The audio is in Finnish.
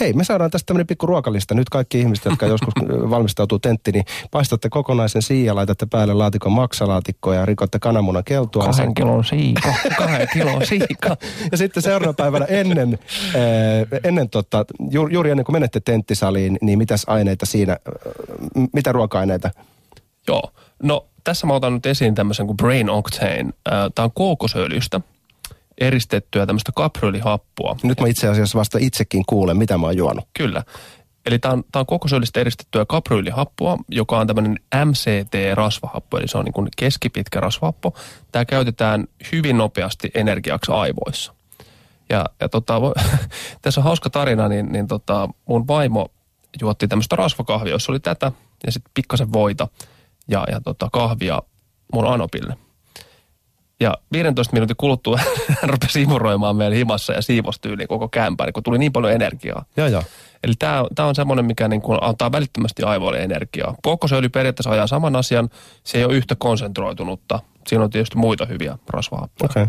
Hei, me saadaan tästä tämmöinen pikku ruokalista. Nyt kaikki ihmiset, jotka joskus valmistautuu tentti, niin paistatte kokonaisen siian, laitatte päälle laatikon maksalaatikkoa ja rikotte kananmunan keltua. Kahden kilon siika. Kahden kilon siika. ja sitten seuraavana päivänä ennen, äh, ennen tota, ju, juuri ennen kuin menette tenttisaliin, niin mitäs aineita siinä, äh, mitä ruoka-aineita? Joo, no tässä mä otan nyt esiin tämmöisen kuin Brain Octane. Tämä on kookosöljystä eristettyä tämmöistä kaprylihappoa. Nyt mä itse asiassa vasta itsekin kuulen, mitä mä oon juonut. Kyllä. Eli tämä on, tää on kokosyöllistä eristettyä kaprylihappoa, joka on tämmöinen MCT-rasvahappo, eli se on niin kuin keskipitkä rasvahappo. Tämä käytetään hyvin nopeasti energiaksi aivoissa. Ja, ja tota, tässä on hauska tarina, niin, niin tota, mun vaimo juotti tämmöistä rasvakahvia, jossa oli tätä ja sitten pikkasen voita ja, ja tota, kahvia mun anopille. Ja 15 minuutin kuluttua hän rupesi imuroimaan meillä himassa ja siivostyyliin koko kämpään, kun tuli niin paljon energiaa. Joo, joo. Eli tämä, tämä on semmoinen, mikä niin kuin antaa välittömästi aivoille energiaa. Kookosöljy periaatteessa ajaa saman asian. Se ei ole yhtä konsentroitunutta. Siinä on tietysti muita hyviä rasvahappoja. Okay.